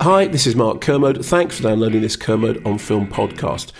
Hi, this is Mark Kermode. Thanks for downloading this Kermode on Film podcast.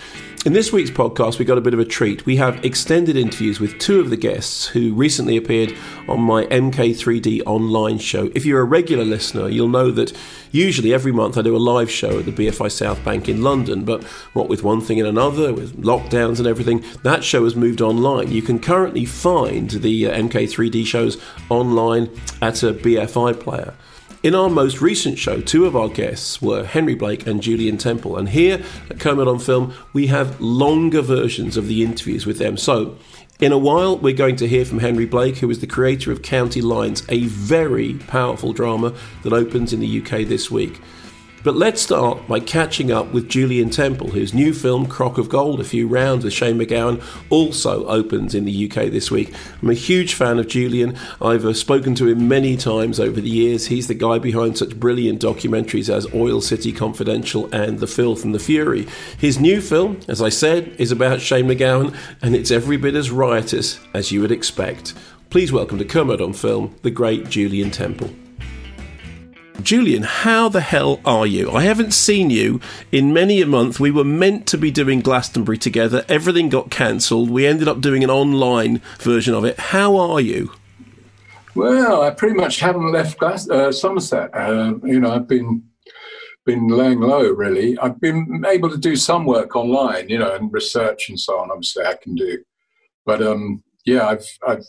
In this week's podcast, we got a bit of a treat. We have extended interviews with two of the guests who recently appeared on my MK3D online show. If you're a regular listener, you'll know that usually every month I do a live show at the BFI South Bank in London, but what with one thing and another, with lockdowns and everything, that show has moved online. You can currently find the uh, MK3D shows online at a BFI player. In our most recent show, two of our guests were Henry Blake and Julien Temple, and here at Kermode on Film, we have longer versions of the interviews with them. So, in a while, we're going to hear from Henry Blake, who is the creator of County Lines, a very powerful drama that opens in the UK this week. But let's start by catching up with Julien Temple, whose new film, Crock of Gold, A Few Rounds with Shane MacGowan, also opens in the UK this week. I'm a huge fan of Julien. I've uh, spoken to him many times over the years. He's the guy behind such brilliant documentaries as Oil City Confidential and The Filth and the Fury. His new film, as I said, is about Shane MacGowan, and it's every bit as riotous as you would expect. Please welcome to Kermode on Film, the great Julien Temple. Julien, how the hell are you? I haven't seen you in many a month. We were meant to be doing Glastonbury together. Everything got cancelled. We ended up doing an online version of it. How are you? Well, I pretty much haven't left Glas- uh, Somerset. Uh, you know, I've been been laying low. Really, I've been able to do some work online. You know, and research and so on. Obviously, I can do, but um, yeah, I've I've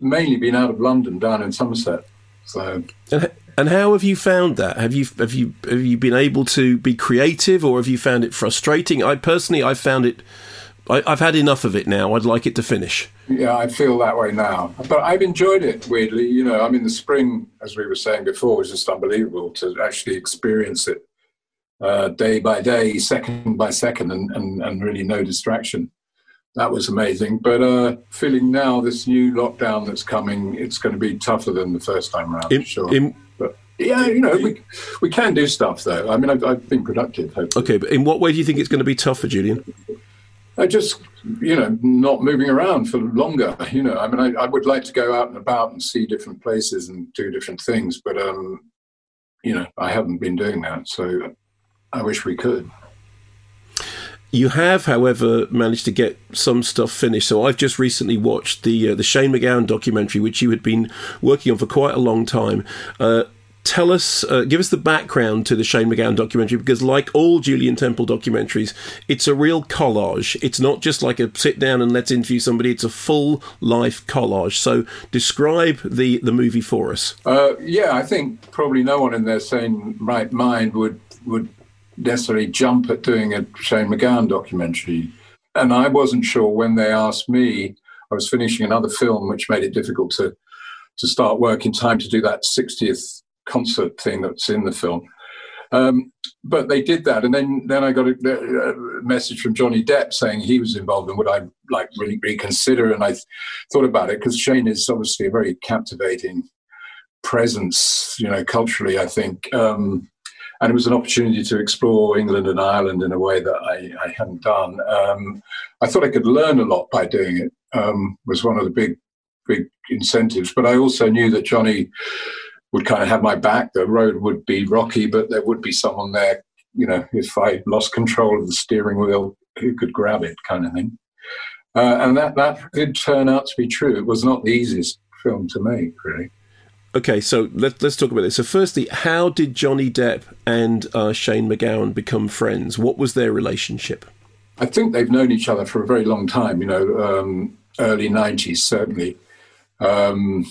mainly been out of London, down in Somerset. So. And, and how have you found that? Have you have you have you been able to be creative, or have you found it frustrating? I personally, I've found it. I, I've had enough of it now. I'd like it to finish. Yeah, I feel that way now. But I've enjoyed it weirdly. You know, I mean, the spring, as we were saying before, was just unbelievable to actually experience it uh, day by day, second by second, and, and, and really no distraction. That was amazing. But uh, feeling now this new lockdown that's coming, it's going to be tougher than the first time around. In, sure. in, yeah, you know, we we can do stuff though. I mean, I've, I've been productive. Hopefully. okay, but in what way do you think it's going to be tough for Julien? I just, you know, not moving around for longer. You know, I mean, I, I would like to go out and about and see different places and do different things, but um, you know, I haven't been doing that. So I wish we could. You have, however, managed to get some stuff finished. So I've just recently watched the uh, the Shane MacGowan documentary, which you had been working on for quite a long time. Uh, tell us, uh, give us the background to the Shane MacGowan documentary, because like all Julien Temple documentaries, it's a real collage. It's not just like a sit down and let's interview somebody. It's a full life collage. So describe the the movie for us. Uh, yeah, I think probably no one in their sane right mind would would necessarily jump at doing a Shane MacGowan documentary. And I wasn't sure when they asked me. I was finishing another film, which made it difficult to to start work in time to do that 60th concert thing that's in the film. Um, but they did that, and then then I got a, a, message from Johnny Depp saying he was involved, and would I like really reconsider? And I th- thought about it because Shane is obviously a very captivating presence, you know, culturally. I think. Um, and it was an opportunity to explore England and Ireland in a way that I, I hadn't done. Um, I thought I could learn a lot by doing it. Um, was one of the big, big incentives. But I also knew that Johnny would kind of have my back. The road would be rocky, but there would be someone there. You know, if I lost control of the steering wheel, who could grab it, kind of thing. Uh, and that that did turn out to be true. It was not the easiest film to make, really. Okay, so let, let's talk about this. So, firstly, how did Johnny Depp and uh, Shane MacGowan become friends? What was their relationship? I think they've known each other for a very long time, you know, um, early 90s, certainly. Um,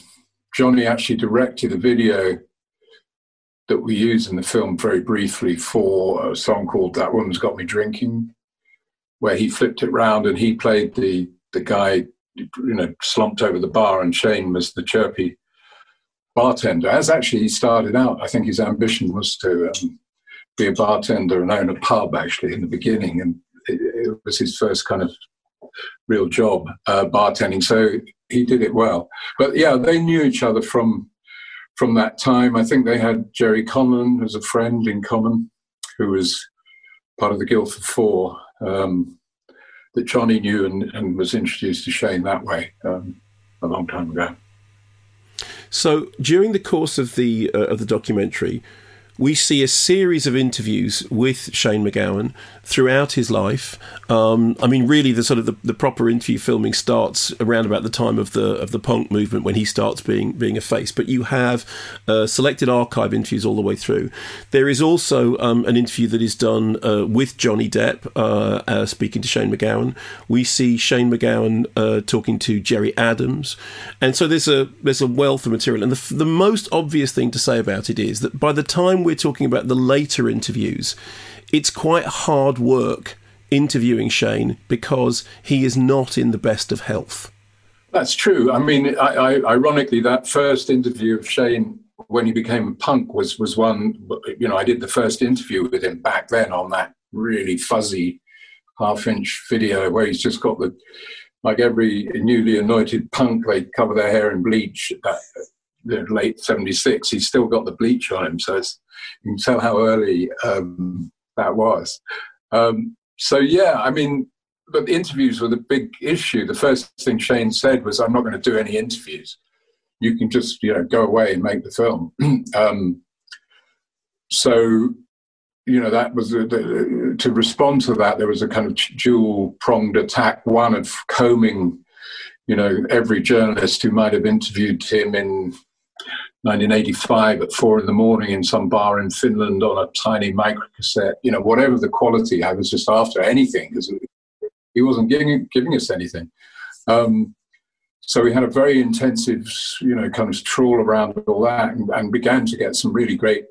Johnny actually directed a video that we use in the film very briefly for a song called That Woman's Got Me Drinking, where he flipped it round and he played the, the guy, you know, slumped over the bar and Shane was the chirpy bartender. As actually he started out, I think his ambition was to um, be a bartender and own a pub actually in the beginning. And it, it was his first kind of real job, uh, bartending. So he did it well. But yeah, they knew each other from from that time. I think they had Gerry Conlon as a friend in common, who was part of the Guild Guildford Four. Um, that Johnny knew and, and, was introduced to Shane that way um, a long time ago. So during the course of the uh, of the documentary, we see a series of interviews with Shane MacGowan throughout his life. Um, I mean, really, the sort of the, the, proper interview filming starts around about the time of the of the punk movement when he starts being being a face. But you have uh, selected archive interviews all the way through. There is also um, an interview that is done uh, with Johnny Depp uh, uh speaking to Shane MacGowan. We see Shane MacGowan uh, talking to Gerry Adams, and so there's a there's a wealth of material. And the, the most obvious thing to say about it is that by the time we're talking about the later interviews, it's quite hard work interviewing Shane because he is not in the best of health. That's true. I mean, I, I, ironically, that first interview of Shane when he became a punk was was one. You know, I did the first interview with him back then on that really fuzzy half-inch video where he's just got the like every newly anointed punk. They cover their hair in bleach. That, the late '76, he's still got the bleach on him, so you can tell how early um, that was. Um, so yeah, I mean, but the interviews were the big issue. The first thing Shane said was, "I'm not going to do any interviews. You can just you know go away and make the film." um, so you know that was a, the, to respond to that. There was a kind of dual pronged attack. One of combing, you know, every journalist who might have interviewed him in 1985 at four in the morning in some bar in Finland on a tiny microcassette. You know, whatever the quality, I was just after anything because he wasn't giving giving us anything. Um, so we had a very intensive, you know, kind of trawl around all that, and, and began to get some really great,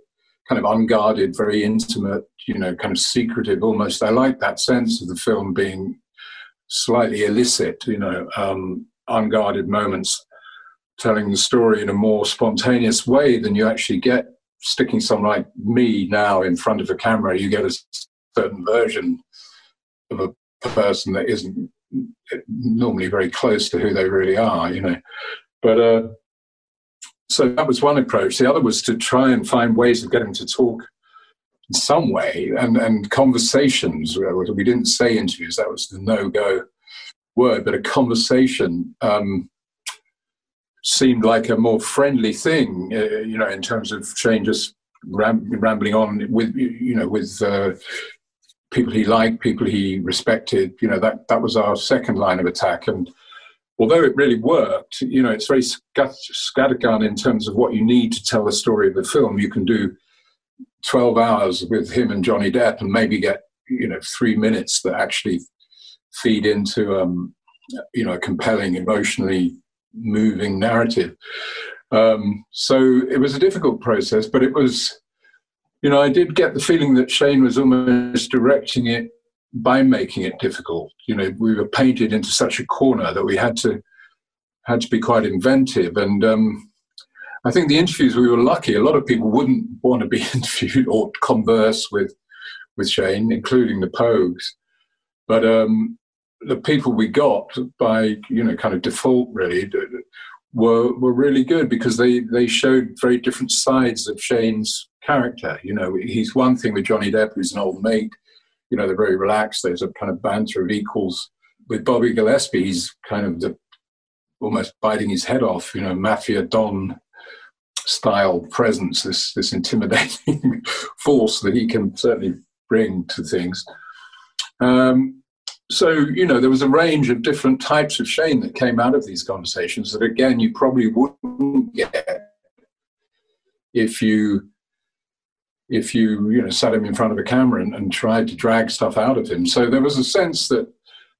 kind of unguarded, very intimate, you know, kind of secretive, almost. I like that sense of the film being slightly illicit, you know, um, unguarded moments telling the story in a more spontaneous way than you actually get sticking someone like me now in front of a camera. You get a certain version of a person that isn't normally very close to who they really are, you know. But uh, so that was one approach. The other was to try and find ways of getting to talk in some way and, and conversations. We didn't say interviews, that was the no go word, but a conversation. Um, seemed like a more friendly thing, uh, you know, in terms of Shane just ram- rambling on with, you know, with uh, people he liked, people he respected. You know, that that was our second line of attack. And although it really worked, you know, it's very scat- scattergun in terms of what you need to tell the story of the film. You can do 12 hours with him and Johnny Depp and maybe get, you know, three minutes that actually feed into, um, you know, a compelling, emotionally moving narrative. Um, so it was a difficult process, but it was, you know, I did get the feeling that Shane was almost directing it by making it difficult. You know, we were painted into such a corner that we had to had to be quite inventive. And um, I think the interviews we were lucky. A lot of people wouldn't want to be interviewed or converse with with Shane, including the Pogues. But um, the people we got by you know kind of default really were were really good because they they showed very different sides of Shane's character. You know, he's one thing with Johnny Depp, who's an old mate. You know, they're very relaxed. There's a kind of banter of equals. With Bobby Gillespie, he's kind of the almost biting his head off. You know, mafia don style presence. This this intimidating force that he can certainly bring to things. Um, so you know there was a range of different types of Shane that came out of these conversations that again you probably wouldn't get if you if you you know sat him in front of a camera and, and tried to drag stuff out of him. So there was a sense that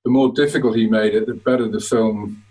the more difficult he made it, the better the film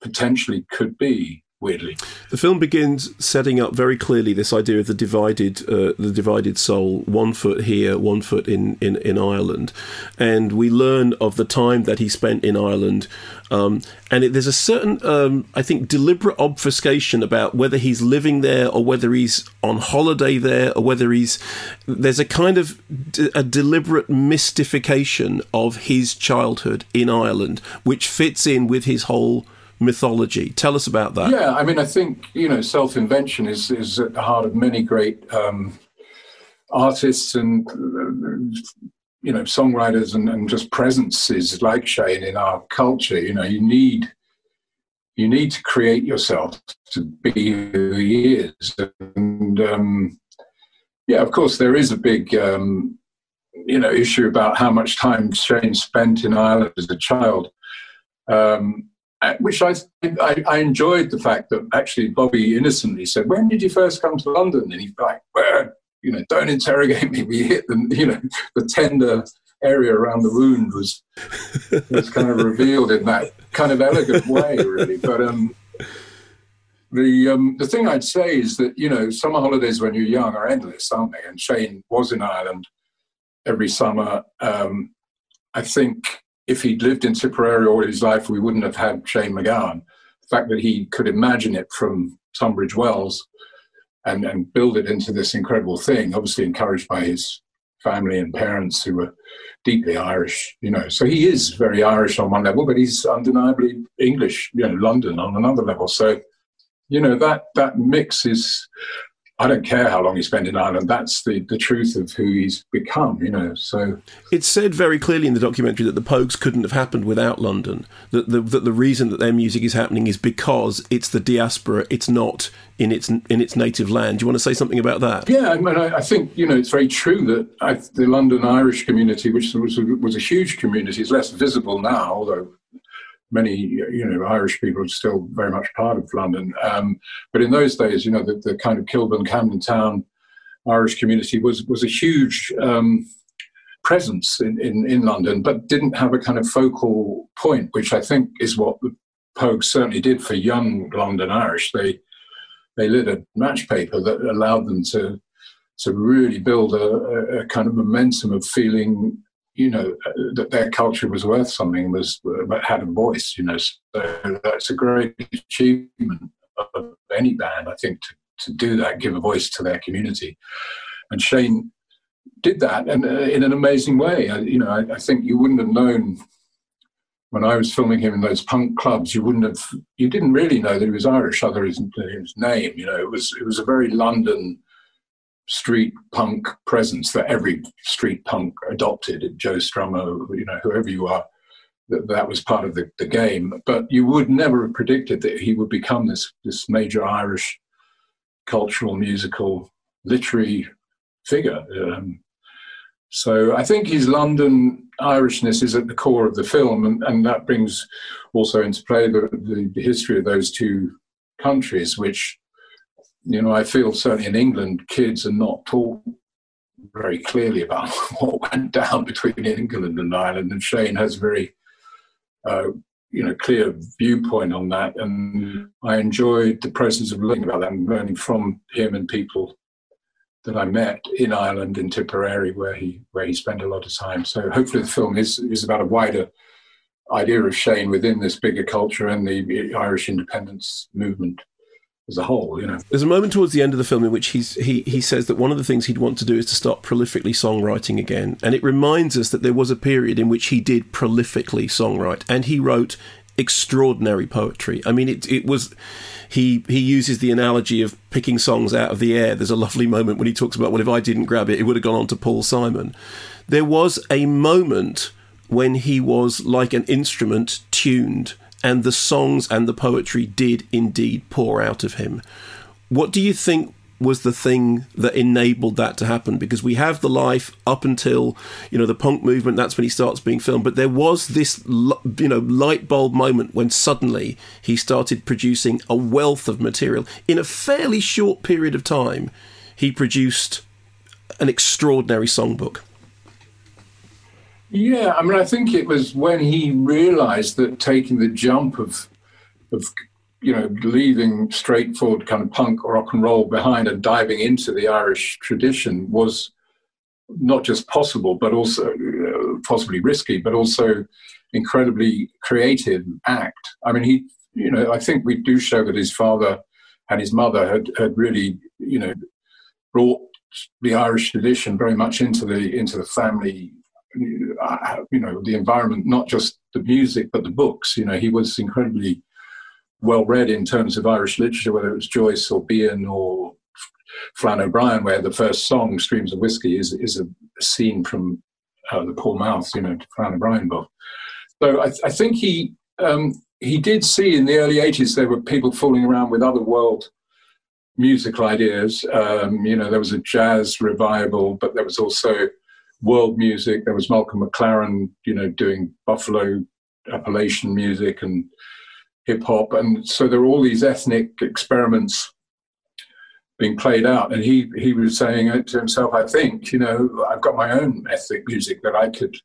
potentially could be weirdly. The film begins setting up very clearly this idea of the divided, uh, the divided soul, one foot here, one foot in, in, in Ireland, and we learn of the time that he spent in Ireland. Um, and it, there's a certain, um, I think, deliberate obfuscation about whether he's living there or whether he's on holiday there or whether he's. There's a kind of d- a deliberate mystification of his childhood in Ireland, which fits in with his whole mythology. Tell us about that. Yeah, I mean, I think you know, self invention is is at the heart of many great um, artists and uh, you know songwriters and, and just presences like Shane in our culture. You know, you need you need to create yourself to be who he is, and um, yeah, of course, there is a big. Um, you know, issue about how much time Shane spent in Ireland as a child. Um, which I, I, I enjoyed the fact that actually Bobby innocently said, "When did you first come to London?" And he's like, "Well, you know, don't interrogate me. We hit the you know the tender area around the wound was was kind of revealed in that kind of elegant way, really." But um, the um, the thing I'd say is that you know summer holidays when you're young are endless, aren't they? And Shane was in Ireland every summer. Um, I think if he'd lived in Tipperary all his life, we wouldn't have had Shane MacGowan. The fact that he could imagine it from Tunbridge Wells and, and build it into this incredible thing, obviously encouraged by his family and parents who were deeply Irish, you know. So he is very Irish on one level, but he's undeniably English, you know, London on another level. So, you know, that that mix is I don't care how long he spent in Ireland. That's the, the truth of who he's become, you know. So it's said very clearly in the documentary that the Pogues couldn't have happened without London. That the, that the reason that their music is happening is because it's the diaspora. It's not in its in its native land. Do you want to say something about that? Yeah, I mean, I, I think you know it's very true that I, the London Irish community, which was was a huge community, is less visible now, although many you know Irish people are still very much part of London. Um, but in those days, you know, the, the, kind of Kilburn, Camden Town Irish community was was a huge um, presence in, in, in London, but didn't have a kind of focal point, which I think is what the Pogues certainly did for young London Irish. They they lit a match paper that allowed them to to really build a, a kind of momentum of feeling you know that their culture was worth something was had a voice you know so that's a great achievement of any band i think to, to do that give a voice to their community. And shane did that and uh, in an amazing way. I, you know I, I, think you wouldn't have known when i was filming him in those punk clubs you wouldn't have you didn't really know that he was irish other than his name you know. It was it was a very london street punk presence that every street punk adopted. Joe Strummer, you know, whoever you are, that, that was part of the, the game. But you would never have predicted that he would become this this major Irish cultural, musical, literary figure. Um, so I think his London Irishness is at the core of the film, and, and that brings also into play the, the, the history of those two countries, which you know, I feel certainly in England, kids are not taught very clearly about what went down between England and Ireland, and Shane has a very, uh, you know, clear viewpoint on that. And I enjoyed the process of learning about that and learning from him and people that I met in Ireland in Tipperary, where he where he spent a lot of time. So hopefully, the film is is about a wider idea of Shane within this bigger culture and the Irish independence movement as a whole, you know. There's a moment towards the end of the film in which he's, he he says that one of the things he'd want to do is to start prolifically songwriting again, and it reminds us that there was a period in which he did prolifically songwrite, and he wrote extraordinary poetry. I mean, it it was. He, he uses the analogy of picking songs out of the air. There's a lovely moment when he talks about, well, if I didn't grab it, it would have gone on to Paul Simon. There was a moment when he was like an instrument tuned and the songs and the poetry did indeed pour out of him. What do you think was the thing that enabled that to happen? Because we have the life up until you know the punk movement that's when he starts being filmed. But there was this you know light bulb moment when suddenly he started producing a wealth of material. In a fairly short period of time he produced an extraordinary songbook yeah i mean i think it was when he realized that taking the jump of of you know, leaving straightforward kind of punk rock and roll behind and diving into the Irish tradition was not just possible, but also uh, possibly risky, but also incredibly creative act. I mean, he, you know, I think we do show that his father and his mother had, had really, you know, brought the Irish tradition very much into the into the family, you know, the environment, not just the music but the books. You know, he was incredibly well read in terms of Irish literature, whether it was Joyce or Behan or Flann O'Brien, where the first song, Streams of Whiskey, is, is a, scene from uh, the Poor Mouth, you know, Flann O'Brien book. So I, I think he um, he did see in the early 80s there were people fooling around with other world musical ideas. Um, you know, there was a jazz revival, but there was also world music. There was Malcolm McLaren, you know, doing Buffalo Appalachian music and hip hop, and so there are all these ethnic experiments being played out. And he he was saying to himself, I think, you know, I've got my own ethnic music that I could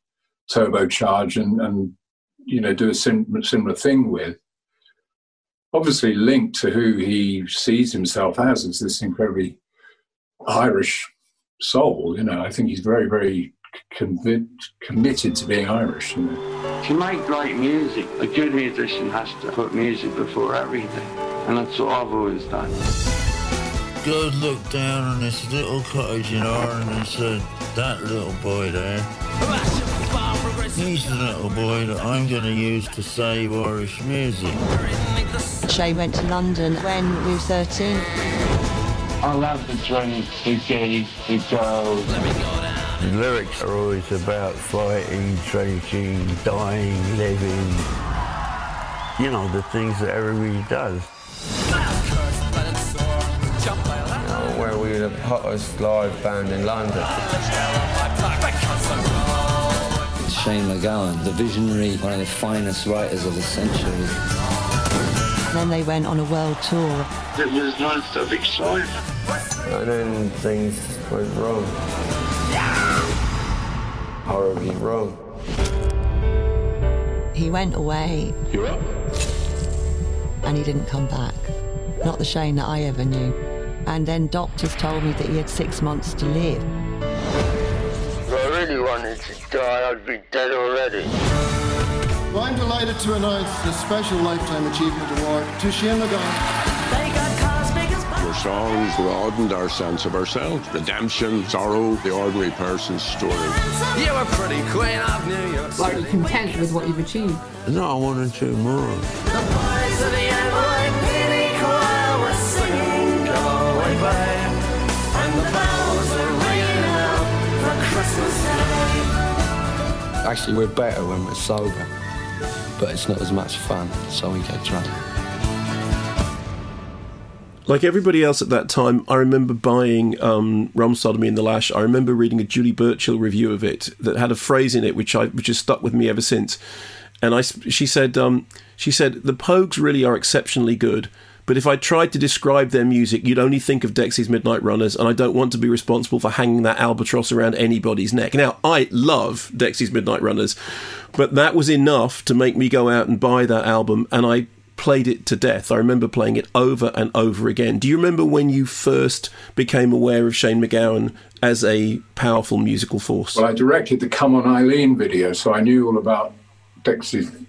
turbocharge and and you know do a sim- similar thing with. Obviously linked to who he sees himself as as this incredibly Irish soul. You know, I think he's very very convi- committed to being Irish. You know. To make great music, a good musician has to put music before everything, and that's what I've always done. God looked down on this little cottage in Ireland and said, uh, that little boy there, he's the little boy that I'm going to use to save Irish music. Shane went to London when we were 13. I love the drink, the gigs, the girls. The lyrics are always about fighting, drinking, dying, living. You know, the things that everybody does. You know, where we were the hottest live band in London. Shane MacGowan, the visionary, one of the finest writers of the century. Then they went on a world tour. It was non-stop exciting. And then things went wrong horribly wrong. He went away. You're up. And he didn't come back. Not the Shane that I ever knew. And then doctors told me that he had six months to live. If I really wanted to die, I'd be dead already. Well, I'm delighted to announce the Special Lifetime Achievement Award to Shane MacGowan. Your songs broadened our sense of ourselves. Redemption, sorrow, the ordinary person's story. You were pretty queen of New York. Are you content with what you've achieved? No, I want to do more. The boys of the NYPD choir were singing Go Away Babe. And the bells are ringing out for Christmas Day. Actually, we're better when we're sober, but it's not as much fun, so we get drunk. Like everybody else at that time, I remember buying um, Rum Sodomy and the Lash. I remember reading a Julie Burchill review of it that had a phrase in it which I which has stuck with me ever since. And I, she said, um, she said the Pogues really are exceptionally good, but if I tried to describe their music, you'd only think of Dexy's Midnight Runners, and I don't want to be responsible for hanging that albatross around anybody's neck. Now, I love Dexy's Midnight Runners, but that was enough to make me go out and buy that album, and I played it to death. I remember playing it over and over again. Do you remember when you first became aware of Shane MacGowan as a powerful musical force? Well, I directed the Come On Eileen video, so I knew all about Dexy.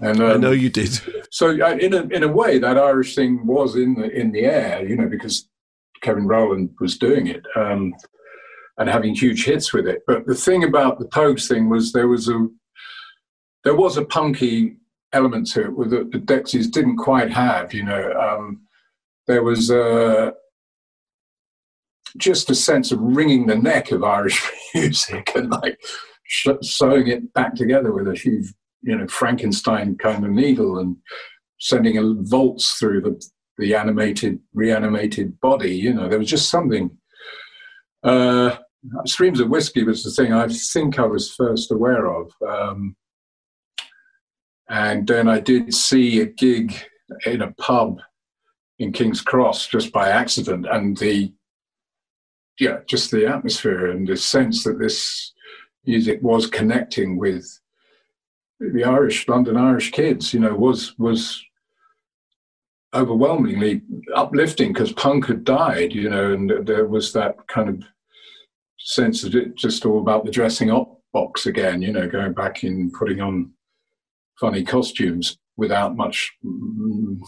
And um, I know you did. So, uh, in a in a way, that Irish thing was in the in the air, you know, because Kevin Rowland was doing it um, and having huge hits with it. But the thing about the Pogues thing was there was a there was a punky element to it that the Dexys didn't quite have. You know, um, there was uh, just a sense of wringing the neck of Irish music and like sh- sewing it back together with a huge, you know, Frankenstein kind of needle and sending a volts through the the animated, reanimated body. You know, there was just something. Uh, Streams of Whiskey was the thing I think I was first aware of. Um, and then I did see a gig in a pub in King's Cross just by accident, and the yeah, just the atmosphere and the sense that this music was connecting with the Irish, London Irish kids, you know, was was overwhelmingly uplifting because punk had died, you know, and there was that kind of sense that it just all about the dressing up box again, you know, going back in putting on funny costumes without much mm,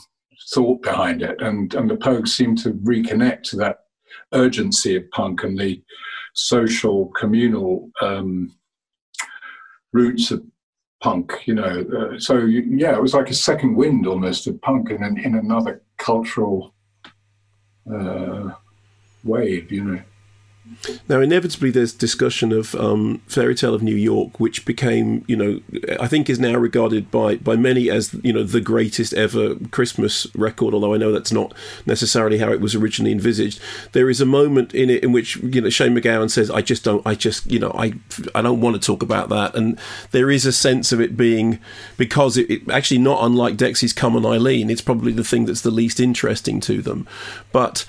thought behind it. And and the Pogues seemed to reconnect to that urgency of punk and the social communal um, roots of punk, you know. Uh, so yeah, it was like a second wind almost of punk in, in another cultural uh, wave, you know. Now, inevitably, there's discussion of um, Fairy Tale of New York, which became, you know, I think is now regarded by, by many as, you know, the greatest ever Christmas record, although I know that's not necessarily how it was originally envisaged. There is a moment in it in which, you know, Shane MacGowan says, I just don't, I just, you know, I, I don't want to talk about that. And there is a sense of it being, because it, it actually not unlike Dexy's Come on Eileen, it's probably the thing that's the least interesting to them. But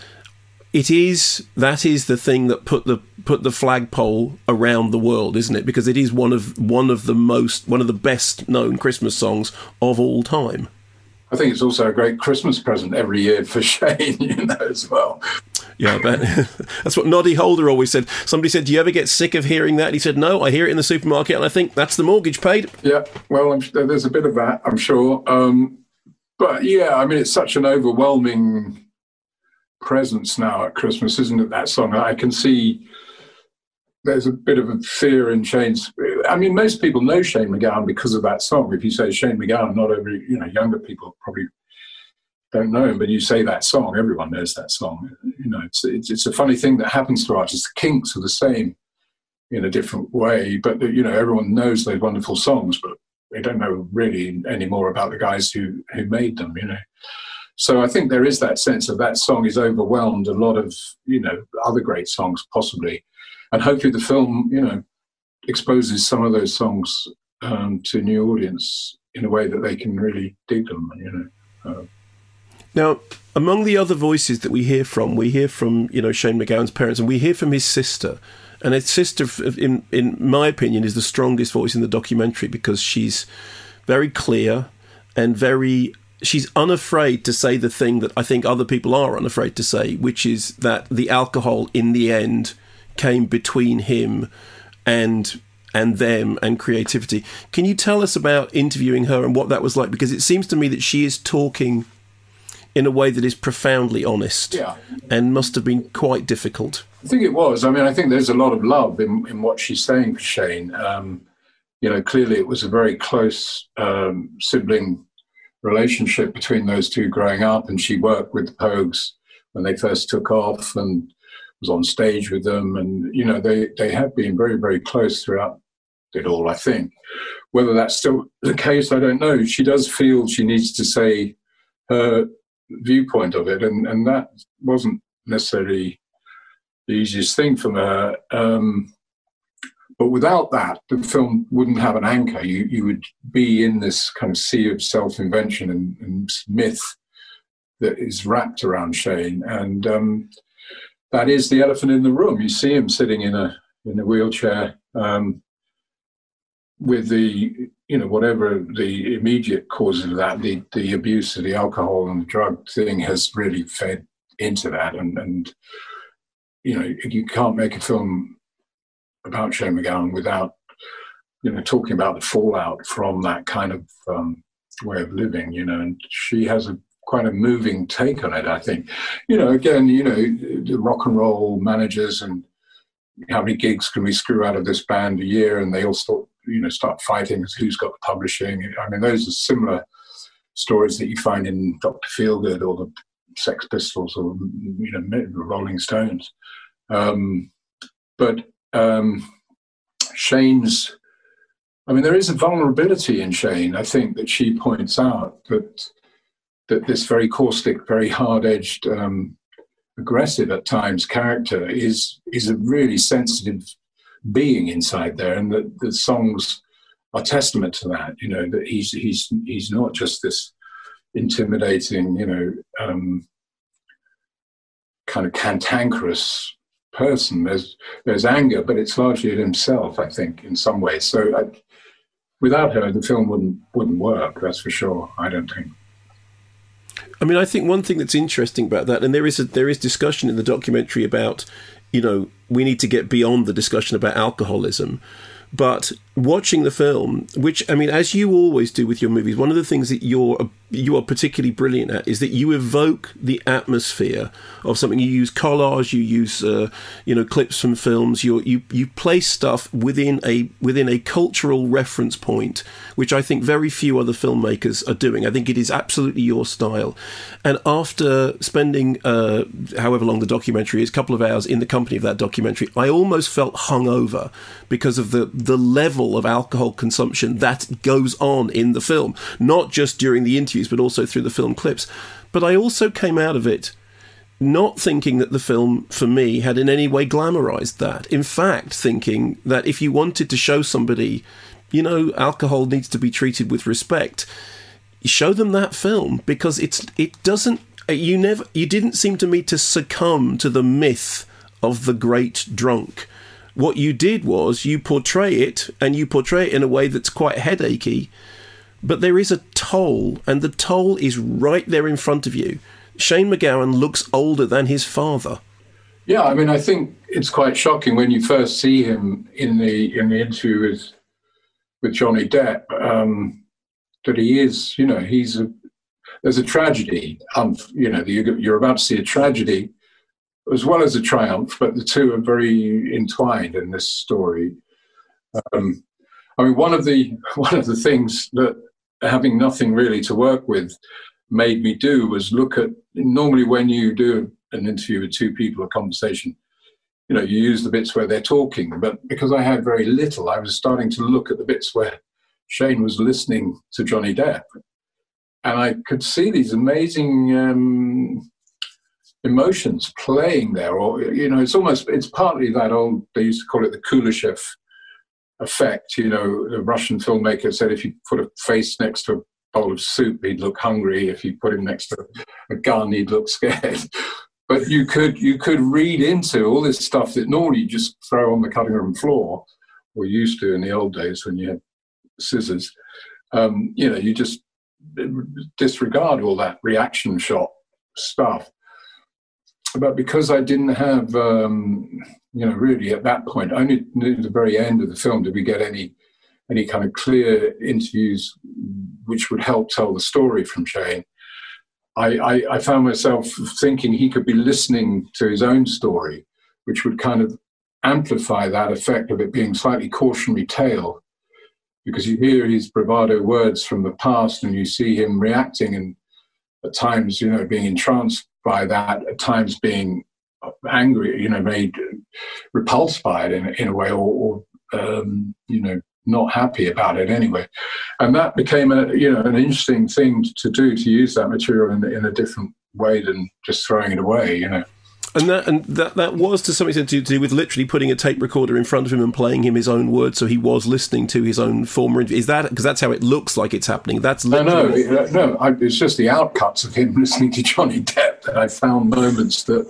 it is that is the thing that put the put the flagpole around the world, isn't it? Because it is one of one of the most one of the best known Christmas songs of all time. I think it's also a great Christmas present every year for Shane, you know, as well. Yeah, I bet. that's what Noddy Holder always said. Somebody said, "Do you ever get sick of hearing that?" And he said, "No, I hear it in the supermarket, and I think that's the mortgage paid." Yeah, well, I'm, there's a bit of that, I'm sure. Um, but yeah, I mean, it's such an overwhelming presence now at Christmas, isn't it? That song. I can see there's a bit of a fear in Shane's. I mean, most people know Shane MacGowan because of that song. If you say Shane MacGowan, not every you know younger people probably don't know him, but you say that song, everyone knows that song. You know, it's it's, it's a funny thing that happens to artists. The Kinks are the same in a different way, but you know everyone knows those wonderful songs, but they don't know really any more about the guys who who made them. You know. So I think there is that sense of that song is overwhelmed a lot of you know other great songs possibly, and hopefully the film you know exposes some of those songs um, to a new audience in a way that they can really dig them. You know. Uh, now, among the other voices that we hear from, we hear from you know Shane MacGowan's parents, and we hear from his sister. And his sister, in in my opinion, is the strongest voice in the documentary because she's very clear and very she's unafraid to say the thing that I think other people are unafraid to say, which is that the alcohol in the end came between him and and them and creativity. Can you tell us about interviewing her and what that was like? Because it seems to me that she is talking in a way that is profoundly honest yeah. and must have been quite difficult. I think it was. I mean, I think there's a lot of love in, in what she's saying for Shane. Um, you know, clearly it was a very close um, sibling relationship between those two growing up, and she worked with the Pogues when they first took off and was on stage with them, and you know they they have been very very close throughout it all. I think whether that's still the case, I don't know. She does feel she needs to say her viewpoint of it, and and that wasn't necessarily the easiest thing for her. Um, but without that, the film wouldn't have an anchor. You you would be in this kind of sea of self invention and, and, myth that is wrapped around Shane, and um, that is the elephant in the room. You see him sitting in a in a wheelchair um, with the you know whatever the immediate causes of that, the the abuse of the alcohol and the drug thing has really fed into that, and and you know you can't make a film about Shane MacGowan without you know talking about the fallout from that kind of um, way of living. You know, and she has a quite a moving take on it. I think. You know, again, you know, the rock and roll managers and how many gigs can we screw out of this band a year, and they all start you know start fighting who's got the publishing. I mean, those are similar stories that you find in Doctor Feelgood or the Sex Pistols or you know Rolling Stones. Um, but um, Shane's, I mean, there is a vulnerability in Shane, I think, that she points out that that this very caustic, very hard-edged, um, aggressive at times character is is a really sensitive being inside there, and that the songs are testament to that. You know that he's he's he's not just this intimidating, you know, um, kind of cantankerous person. There's there's anger, but it's largely himself, I think, in some ways. So I, without her, the film wouldn't wouldn't work. That's for sure. I don't think. I mean, I think one thing that's interesting about that, and there is a, there is discussion in the documentary about, you know, we need to get beyond the discussion about alcoholism. But watching the film, which I mean, as you always do with your movies, one of the things that you're you are particularly brilliant at is that you evoke the atmosphere of something. You use collage, you use uh, you know clips from films. You you you place stuff within a within a cultural reference point, which I think very few other filmmakers are doing. I think it is absolutely your style. And after spending uh, however long the documentary is, a couple of hours in the company of that documentary, I almost felt hungover because of the the level of alcohol consumption that goes on in the film, not just during the interviews, but also through the film clips. But I also came out of it not thinking that the film, for me, had in any way glamorized that. In fact, thinking that if you wanted to show somebody, you know, alcohol needs to be treated with respect, show them that film because it's it doesn't you never you didn't seem to me to succumb to the myth of the great drunk what you did was you portray it and you portray it in a way that's quite headachy but there is a toll and the toll is right there in front of you shane macgowan looks older than his father Yeah, I mean, I think it's quite shocking when you first see him in the in the interview with with Johnny Depp um, that he is, you know, he's a there's a tragedy. Um, you know, you- you're about to see a tragedy as well as a triumph, but the two are very entwined in this story. Um, I mean, one of the one of the things that having nothing really to work with made me do was look at normally when you do an interview with two people, a conversation, you know, you use the bits where they're talking. But because I had very little, I was starting to look at the bits where Shane was listening to Johnny Depp, and I could see these amazing um, emotions playing there. Or you know, it's almost it's partly that old they used to call it the Kuleshov effect. You know, the Russian filmmaker said if you put a face next to a bowl of soup, he'd look hungry. If you put him next to a gun, he'd look scared. But you could you could read into all this stuff that normally you just throw on the cutting room floor, or used to in the old days when you had scissors. Um, you know, you just disregard all that reaction shot stuff. But because I didn't have, um, you know, really at that point, only near the very end of the film did we get any any kind of clear interviews which would help tell the story from Shane. I, I, I found myself thinking he could be listening to his own story, which would kind of amplify that effect of it being slightly cautionary tale, because you hear his bravado words from the past and you see him reacting and at times, you know, being entranced by that, at times being angry, you know, made repulsed by it in, in a way, or, or um, you know, not happy about it anyway. And that became a, you know, an interesting thing to do to use that material in, in a different way than just throwing it away, you know. And that and that that was to some extent to do with literally putting a tape recorder in front of him and playing him his own words, so he was listening to his own former. Is that because that's how it looks like it's happening? That's No, no, literally it- uh, no. I, it's just the outcuts of him listening to Johnny Depp that I found moments that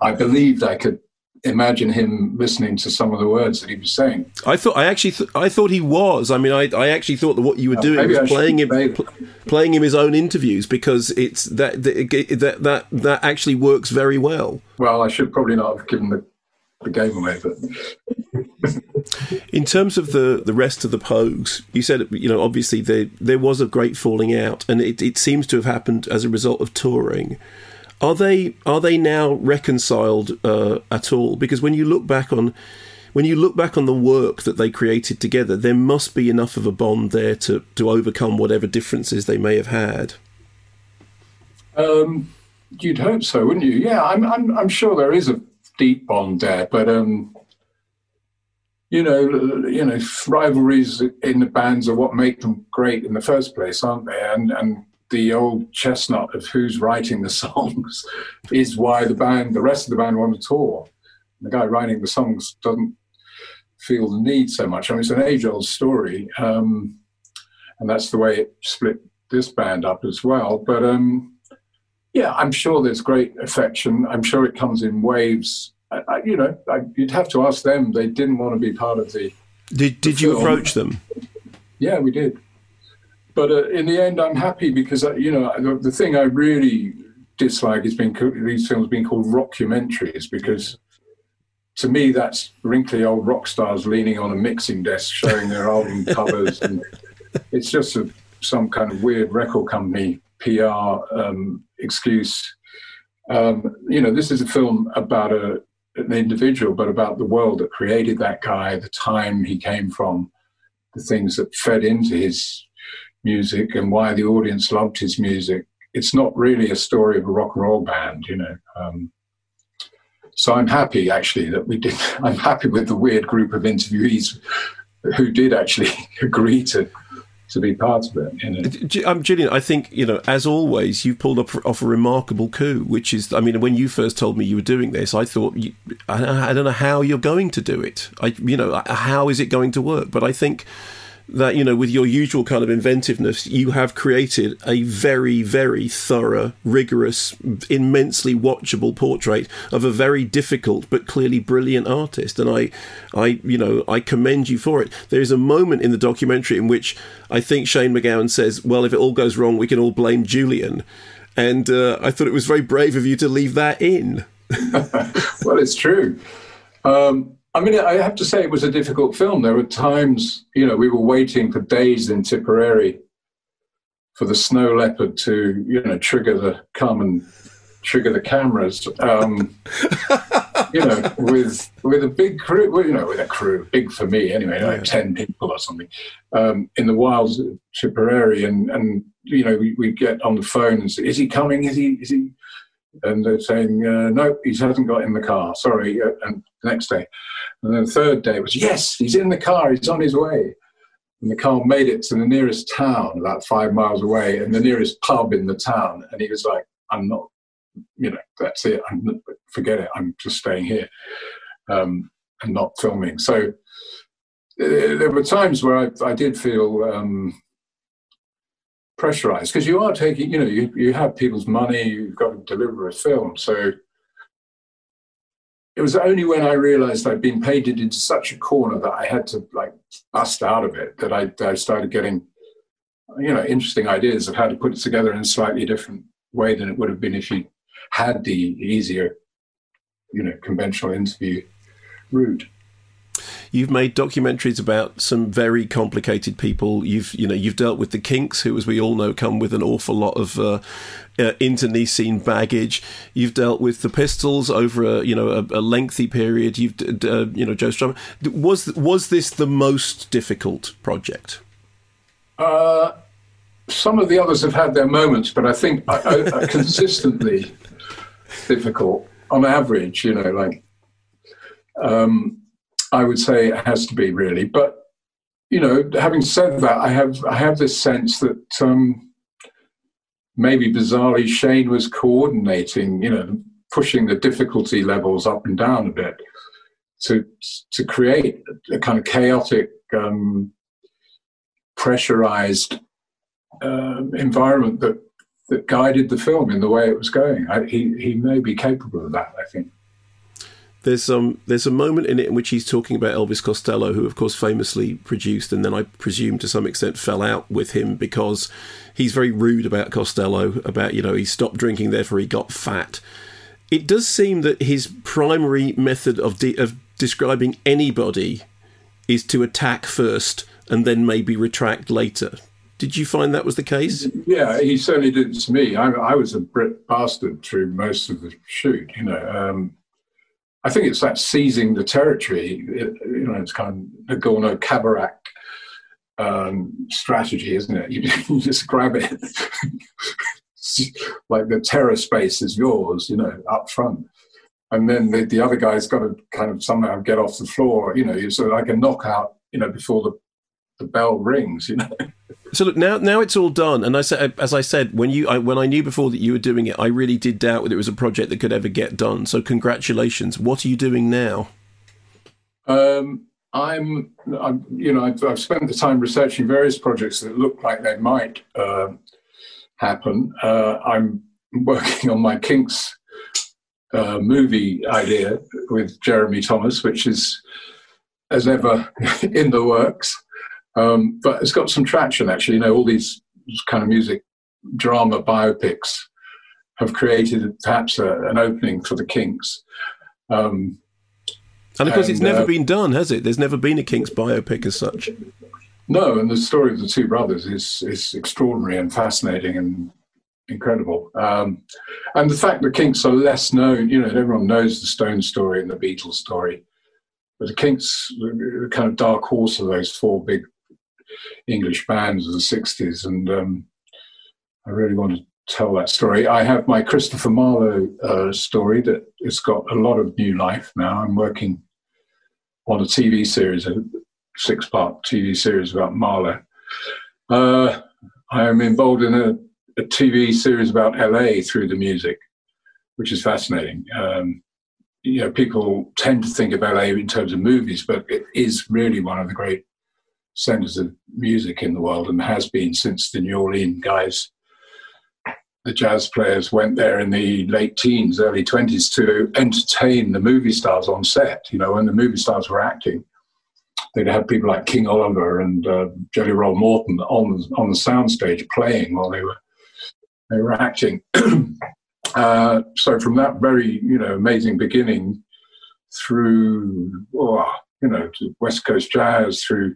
I believed I could imagine him listening to some of the words that he was saying. I thought I actually th- I thought he was. I mean, I I actually thought that what you were Oh, doing I was playing him pl- playing him his own interviews because it's that that that that, that actually works very well. Well, I should probably not have given the, the game away, but In terms of the, the rest of the Pogues, you said you know obviously there there was a great falling out, and it, it seems to have happened as a result of touring. Are they are they now reconciled uh, at all? Because when you look back on when you look back on the work that they created together, there must be enough of a bond there to to overcome whatever differences they may have had. um, you'd hope so, wouldn't you? Yeah, I'm, I'm, I'm sure there is a deep bond there, but um, you know, you know, rivalries in the bands are what make them great in the first place, aren't they? And and the old chestnut of who's writing the songs is why the band, the rest of the band, want to tour. The guy writing the songs doesn't feel the need so much. I mean, it's an age-old story, um, and that's the way it split this band up as well. But um, yeah, I'm sure there's great affection. I'm sure it comes in waves. I, I, you know, I, you'd have to ask them. They didn't want to be part of the. Did Did you film. approach them? Yeah, we did. But uh, in the end, I'm happy because uh, you know the, the thing I really dislike is being co- these films being called rockumentaries because to me that's wrinkly old rock stars leaning on a mixing desk showing their album covers and it's just a, some kind of weird record company PR um, excuse. Um, you know, this is a film about a, an individual, but about the world that created that guy, the time he came from, the things that fed into his music, and why the audience loved his music. It's not really a story of a rock and roll band, you know. Um, so I'm happy actually that we did. I'm happy with the weird group of interviewees who did actually agree to to be part of it. You know. Um, Julien, I think you know, as always, you've pulled off, off a remarkable coup. Which is, I mean, when you first told me you were doing this, I thought, you, I don't know how you're going to do it. I, you know, how is it going to work? But I think that you know, with your usual kind of inventiveness, you have created a very, very thorough, rigorous, immensely watchable portrait of a very difficult but clearly brilliant artist. And I, I, you know, I commend you for it. There is a moment in the documentary in which I think Shane MacGowan says, "Well, if it all goes wrong, we can all blame Julien." And uh, I thought it was very brave of you to leave that in. well, it's true. Um, I mean, I have to say it was a difficult film. There were times, you know, we were waiting for days in Tipperary for the snow leopard to, you know, trigger the come and trigger the cameras. Um, you know, with with a big crew, well, you know, with a crew, big for me anyway, like ten people or something, um, in the wilds of Tipperary, and and you know, we, we get on the phone and say, "Is he coming? Is he? Is he?" And they're saying, uh, "No, he hasn't got in the car. Sorry." Uh, and next day, and then the third day was, "Yes, he's in the car. He's on his way." And the car made it to the nearest town, about five miles away, and the nearest pub in the town. And he was like, "I'm not you know, that's it. I'm, forget it. I'm just staying here um, and not filming. So uh, there were times where I, I did feel um, pressurized because you are taking, you know, you, you have people's money, you've got to deliver a film. So it was only when I realized I'd been painted into such a corner that I had to like bust out of it that I, I started getting, you know, interesting ideas of how to put it together in a slightly different way than it would have been if you had the easier, you know, conventional interview route. You've made documentaries about some very complicated people. You've you know you've dealt with the Kinks, who, as we all know, come with an awful lot of uh, uh, internecine baggage. You've dealt with the Pistols over a you know a, a lengthy period. You've uh, you know Joe Strummer. Was was this the most difficult project? Uh, some of the others have had their moments, but I think I, I, I consistently difficult on average. You know, like um, I would say it has to be really. But you know, having said that, I have I have this sense that um, maybe bizarrely Shane was coordinating. You know, pushing the difficulty levels up and down a bit to to create a kind of chaotic, um, pressurized uh, environment that that guided the film in the way it was going. I, he he may be capable of that. I think. There's um there's a moment in it in which he's talking about Elvis Costello, who of course famously produced, and then I presume to some extent fell out with him because he's very rude about Costello, about you know he stopped drinking, therefore he got fat. It does seem that his primary method of de- of describing anybody is to attack first and then maybe retract later. Did you find that was the case? Yeah, he certainly did to me. I, I was a Brit bastard through most of the shoot. You know, um, I think it's that seizing the territory. It, you know, it's kind of Nagorno Karabakh um, strategy, isn't it? You, you just grab it, like the terror space is yours. You know, up front. And then the, the other guy's got to kind of somehow get off the floor. You know, so like a knockout. You know, before the the bell rings. You know. So look now, now it's all done. And I said, as I said, when you, I, when I knew before that you were doing it, I really did doubt whether it was a project that could ever get done. So congratulations. What are you doing now? Um, I'm, I'm, you know, I've, I've spent the time researching various projects that look like they might uh, happen. Uh, I'm working on my Kinks uh, movie idea with Jeremy Thomas, which is as ever in the works. Um, but it's got some traction actually. You know, all these kind of music drama biopics have created perhaps a, an opening for the Kinks. Um, And of course, it's never uh, been done, has it? There's never been a Kinks biopic as such. No, and the story of the two brothers is is extraordinary and fascinating and incredible. Um, and the fact that Kinks are less known, you know, everyone knows the Stone story and the Beatles story, but the Kinks, the kind of dark horse of those four big English bands of the '60s, and um, I really want to tell that story. I have my Christopher Marlowe uh, story that has got a lot of new life now. I'm working on a TV series, a six part TV series about Marlowe. Uh, I am involved in a, a TV series about LA through the music, which is fascinating. Um, you know, people tend to think of LA in terms of movies, but it is really one of the great centers of music in the world and has been since the New Orleans guys the jazz players went there in the late teens, early 20s to entertain the movie stars on set. You know, when the movie stars were acting, they'd have people like King Oliver and uh, Jelly Roll Morton on on the soundstage playing while they were they were acting. uh, so from that very you know amazing beginning through oh, you know to West Coast jazz through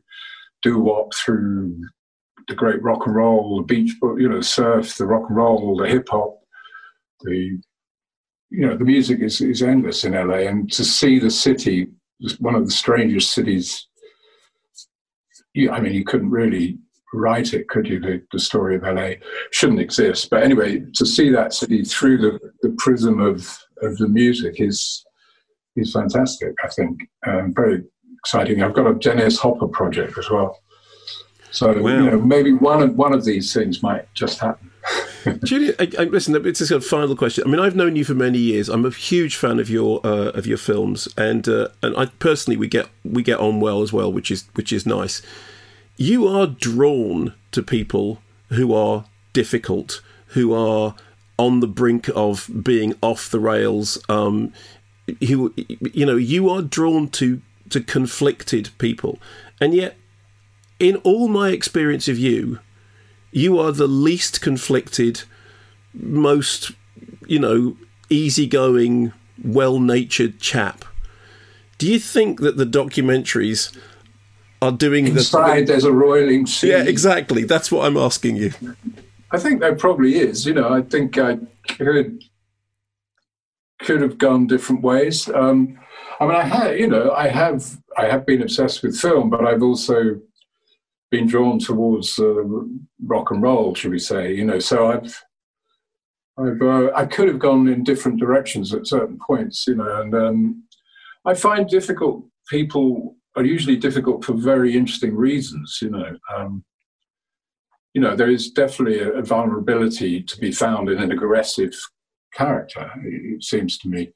doo wop through the great rock and roll, the beach, you know, surf, the rock and roll, the hip hop, the you know, the music is, is endless in LA, and to see the city, one of the strangest cities. You, I mean, you couldn't really write it, could you? The, the story of LA shouldn't exist, but anyway, to see that city through the, the prism of of the music is is fantastic. I think um, very exciting. I've got a Dennis Hopper project as well. So you know, maybe one of one of these things might just happen. Julien, I, I, listen. It's just a final question. I mean, I've known you for many years. I'm a huge fan of your uh, of your films, and uh, and I personally we get we get on well as well, which is which is nice. You are drawn to people who are difficult, who are on the brink of being off the rails. Um, who you know you are drawn to to conflicted people, and yet in all my experience of you, you are the least conflicted, most, you know, easygoing, well natured chap. Do you think that the documentaries are doing Inside the. there's a roiling sea. Yeah, exactly. That's what I'm asking you. I think there probably is. You know, I think I could could have gone different ways. Um, I mean, I have, you know, I have, I have been obsessed with film, but I've also been drawn towards uh, rock and roll, should we say? You know, so I've, I've, uh, I could have gone in different directions at certain points. You know, and um, I find difficult people are usually difficult for very interesting reasons. You know. Um, you know, there is definitely a, a vulnerability to be found in an aggressive character, it seems to me.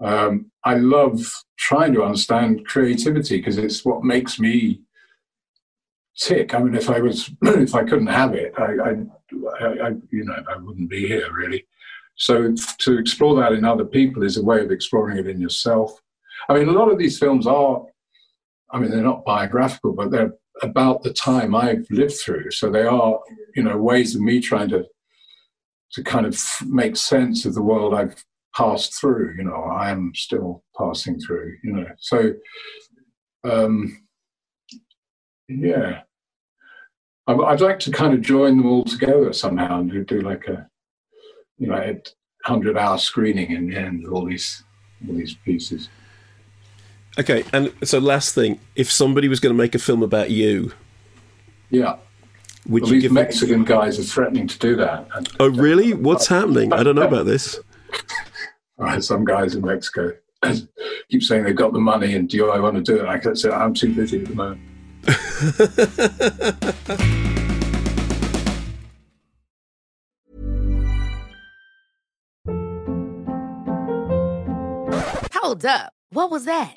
Um, I love trying to understand creativity because it's what makes me tick. I mean, if I was, if I couldn't have it, I, I, I, I, you know, I wouldn't be here really. So to explore that in other people is a way of exploring it in yourself. I mean, a lot of these films are, I mean, they're not biographical, but they're about the time I've lived through. So they are, you know, ways of me trying to to kind of make sense of the world I've passed through. You know, I am still passing through. You know, so um, yeah, I, I'd like to kind of join them all together somehow and do, do like a, you know, a hundred hour screening in the end of all these all these pieces. Okay, and so last thing, if somebody was going to make a film about you, Yeah. would well, you these? Mexican guys are threatening to do that. And, Oh, really? What's happening? I don't know about this. some guys in Mexico keep saying they've got the money and do I want to do it? I said, I'm too busy at the moment. Hold up. What was that?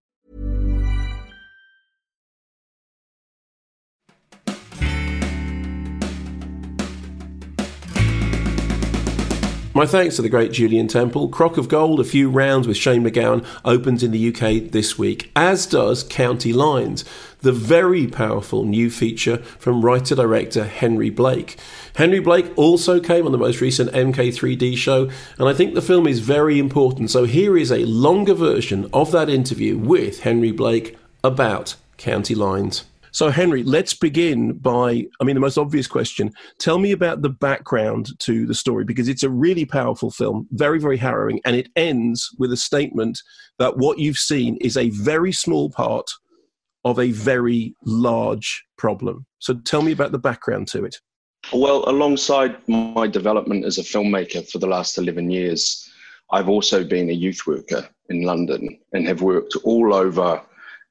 My thanks to the great Julien Temple. Crock of Gold, a few rounds with Shane MacGowan, opens in the UK this week, as does County Lines, the very powerful new feature from writer director Henry Blake. Henry Blake also came on the most recent MK3D show, and I think the film is very important. So here is a longer version of that interview with Henry Blake about County Lines. So, Henry, let's begin by I mean, the most obvious question. Tell me about the background to the story because it's a really powerful film, very, very harrowing, and it ends with a statement that what you've seen is a very small part of a very large problem. So, tell me about the background to it. Well, alongside my development as a filmmaker for the last 11 years, I've also been a youth worker in London and have worked all over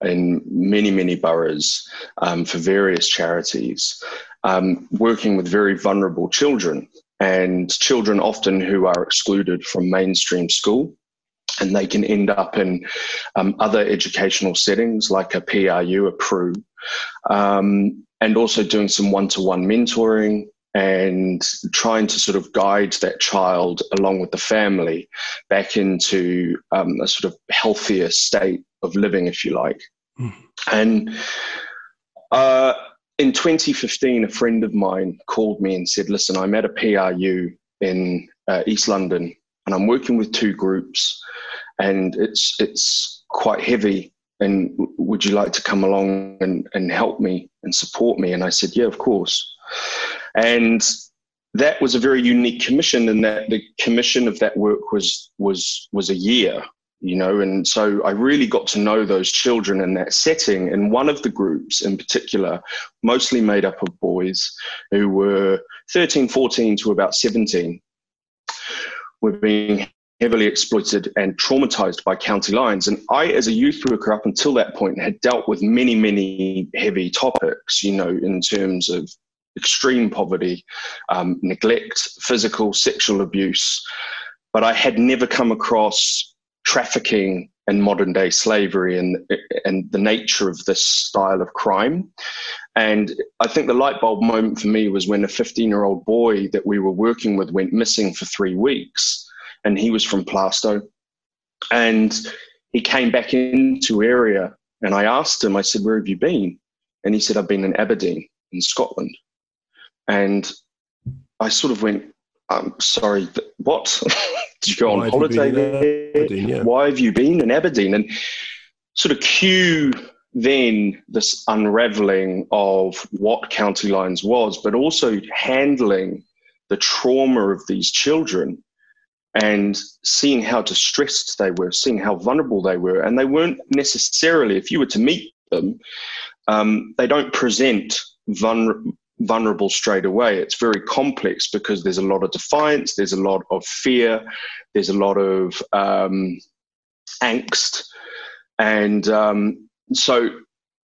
in many, many boroughs um, for various charities, um, working with very vulnerable children and children often who are excluded from mainstream school. And they can end up in um, other educational settings like a PRU, a PRU, um, and also doing some one to one mentoring and trying to sort of guide that child along with the family back into um, a sort of healthier state of living, if you like. And uh, in 2015, a friend of mine called me and said, Listen, I'm at a PRU in uh, East London and I'm working with two groups and it's, it's quite heavy. And would you like to come along and, and help me and support me? And I said, Yeah, of course. And that was a very unique commission in that the commission of that work was was was a year you know and so i really got to know those children in that setting. And one of the groups in particular mostly made up of boys who were 13 14 to about 17 were being heavily exploited and traumatized by county lines. And i as a youth worker up until that point had dealt with many many heavy topics you know in terms of extreme poverty um, neglect physical sexual abuse. But i had never come across trafficking and modern day slavery and and the nature of this style of crime. And I think the light bulb moment for me was when a 15 year old boy that we were working with went missing for three weeks, and he was from Plaistow, and he came back into area, and I asked him, I said, "Where have you been?" And he said, "I've been in Aberdeen in Scotland," and I sort of went, I'm sorry, what? Did you go Why on holiday there? Aberdeen, yeah. Why have you been in Aberdeen? And sort of cue then this unraveling of what County Lines was, but also handling the trauma of these children and seeing how distressed they were, seeing how vulnerable they were. And they weren't necessarily, if you were to meet them, um, they don't present vulner- vulnerable straight away. It's very complex because there's a lot of defiance, there's a lot of fear, there's a lot of um, angst, and um, so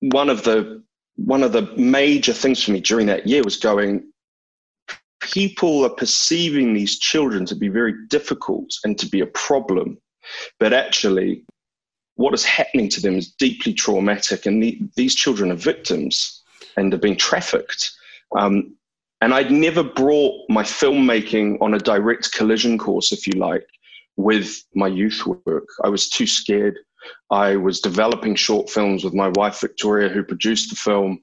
one of the one of the major things for me during that year was going. People are perceiving these children to be very difficult and to be a problem, but actually, what is happening to them is deeply traumatic, and the, these children are victims and are being trafficked. Um, and I'd never brought my filmmaking on a direct collision course, if you like, with my youth work. I was too scared. I was developing short films with my wife, Victoria, who produced the film.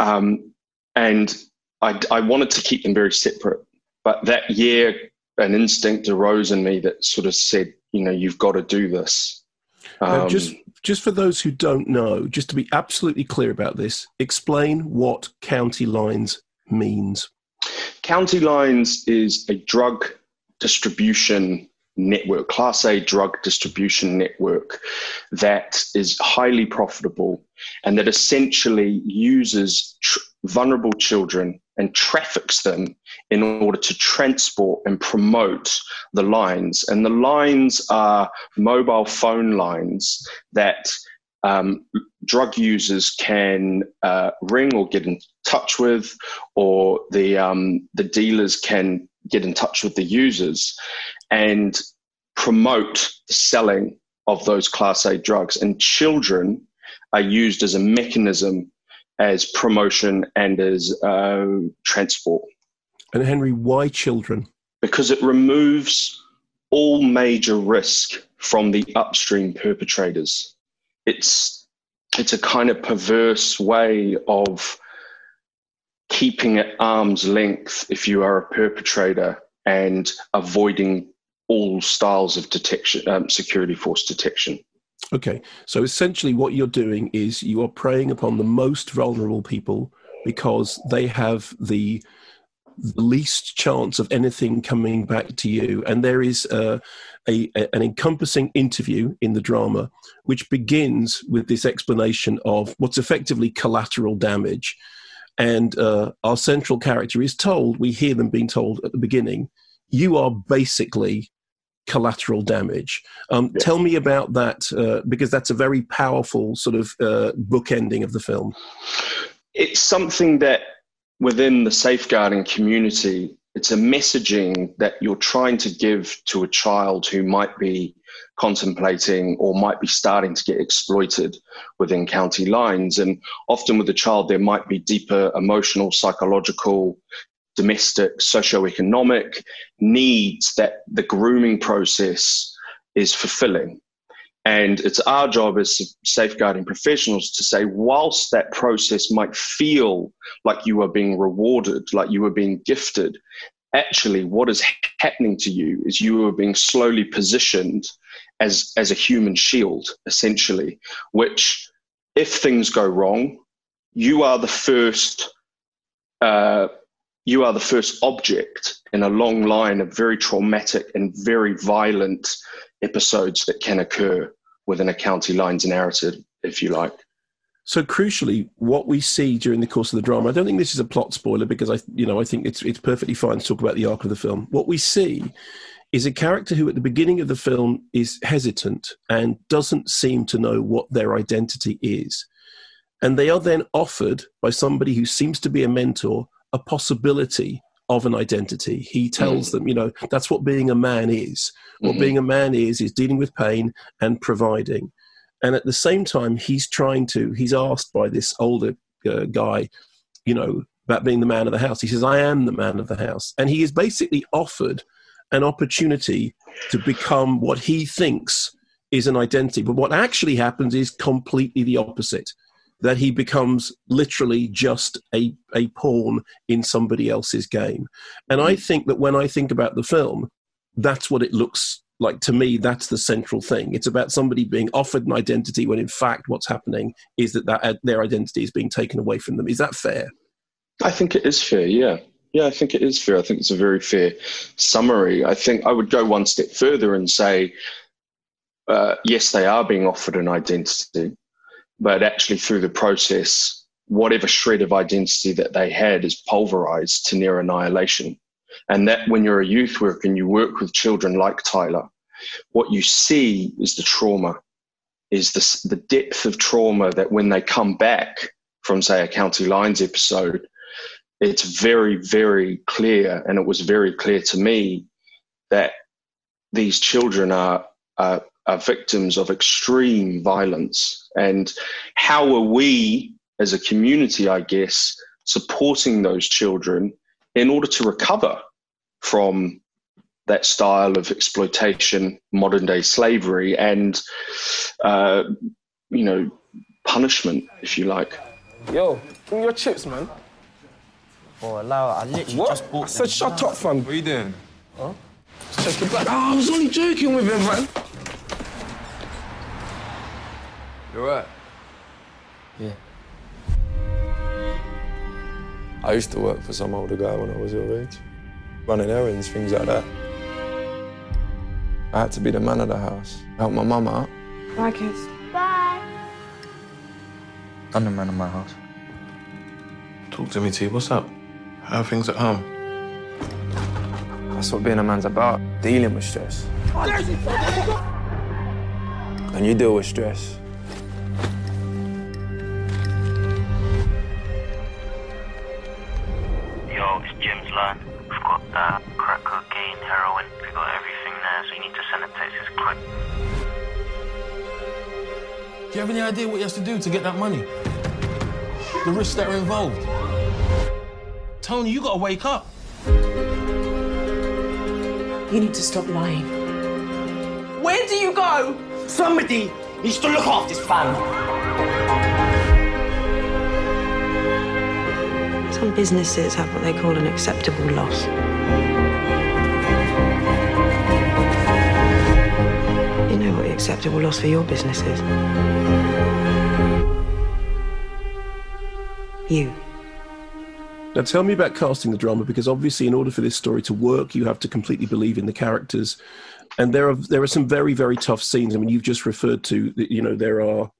Um, and I, I wanted to keep them very separate. But that year, an instinct arose in me that sort of said, you know, you've got to do this. Um, just just for those who don't know, just to be absolutely clear about this, explain what county lines means. County Lines is a drug distribution network, Class A drug distribution network that is highly profitable and that essentially uses tr- vulnerable children and traffics them in order to transport and promote the lines. And the lines are mobile phone lines that um, drug users can uh, ring or get in touch with, or the um, the dealers can get in touch with the users and promote the selling of those class A drugs. And children are used as a mechanism as promotion and as uh, transport And Henry, why children? because it removes all major risk from the upstream perpetrators. It's it's a kind of perverse way of keeping at arm's length if you are a perpetrator and avoiding all styles of detection, um, security force detection. Okay, so essentially, what you're doing is you are preying upon the most vulnerable people because they have the least chance of anything coming back to you. And there is a, a, an encompassing interview in the drama, which begins with this explanation of what's effectively collateral damage. And uh, our central character is told, we hear them being told at the beginning, you are basically collateral damage. Um, Tell me about that, uh, because that's a very powerful sort of uh, bookending of the film. it's something that within the safeguarding community it's a messaging that you're trying to give to a child who might be contemplating or might be starting to get exploited within county lines and often with a child there might be deeper emotional psychological domestic socioeconomic needs that the grooming process is fulfilling and it's our job as safeguarding professionals to say, whilst that process might feel like you are being rewarded, like you are being gifted, actually, what is happening to you is you are being slowly positioned as, as a human shield, essentially, which, if things go wrong, you are the first. Uh, you are the first object in a long line of very traumatic and very violent episodes that can occur within a county lines narrative, if you like. So crucially, what we see during the course of the drama, I don't think this is a plot spoiler because I, you know, I think it's it's perfectly fine to talk about the arc of the film. What we see is a character who, at the beginning of the film, is hesitant and doesn't seem to know what their identity is, and they are then offered by somebody who seems to be a mentor a possibility of an identity. He tells them, you know, that's what being a man is. What Mhm. being a man is is dealing with pain and providing. And at the same time, he's trying to. He's asked by this older uh, guy, you know, about being the man of the house. He says, "I am the man of the house," and he is basically offered an opportunity to become what he thinks is an identity. But what actually happens is completely the opposite that he becomes literally just a, a pawn in somebody else's game. And I think that when I think about the film, that's what it looks like to me. That's the central thing. It's about somebody being offered an identity when in fact what's happening is that, that their identity is being taken away from them. Is that fair? I think it is fair, yeah. Yeah, I think it is fair. I think it's a very fair summary. I think I would go one step further and say, uh, yes, they are being offered an identity, but actually through the process, whatever shred of identity that they had is pulverized to near annihilation. And that when you're a youth worker and you work with children like Tyler, what you see is the trauma, is the, the depth of trauma that when they come back from, say, a County Lines episode, it's very, very clear, and it was very clear to me that these children are, are, are victims of extreme violence. And how are we, as a community, I guess, supporting those children in order to recover from that style of exploitation, modern day slavery, and uh, you know punishment, if you like. Yo, give me your chips, man. Oh, allow I literally What? just bought I said shut up, fam. What are you doing? Huh? Just check your back. Oh, I was only joking with him, man. You alright? Yeah. I used to work for some older guy when I was your age, running errands, things like that. I had to be the man of the house, help my mum out. Bye, kids. Bye. I'm the man of my house. Talk to me, T. What's up? How are things at home? That's what being a man's about, dealing with stress. And you deal with stress. It's line. We've got uh, crack cocaine, heroin. We've got everything there, so you need to send a text as quick. Do you have any idea what he has to do to get that money? The risks that are involved. Tony, you gotta wake up. You need to stop lying. Where do you go? Somebody needs to look after this family. Some businesses have what they call an acceptable loss. You know what the acceptable loss for your business is? You. Now, tell me about casting the drama because obviously, in order for this story to work, you have to completely believe in the characters, and there are there are some very very tough scenes. I mean, you've just referred to you know there are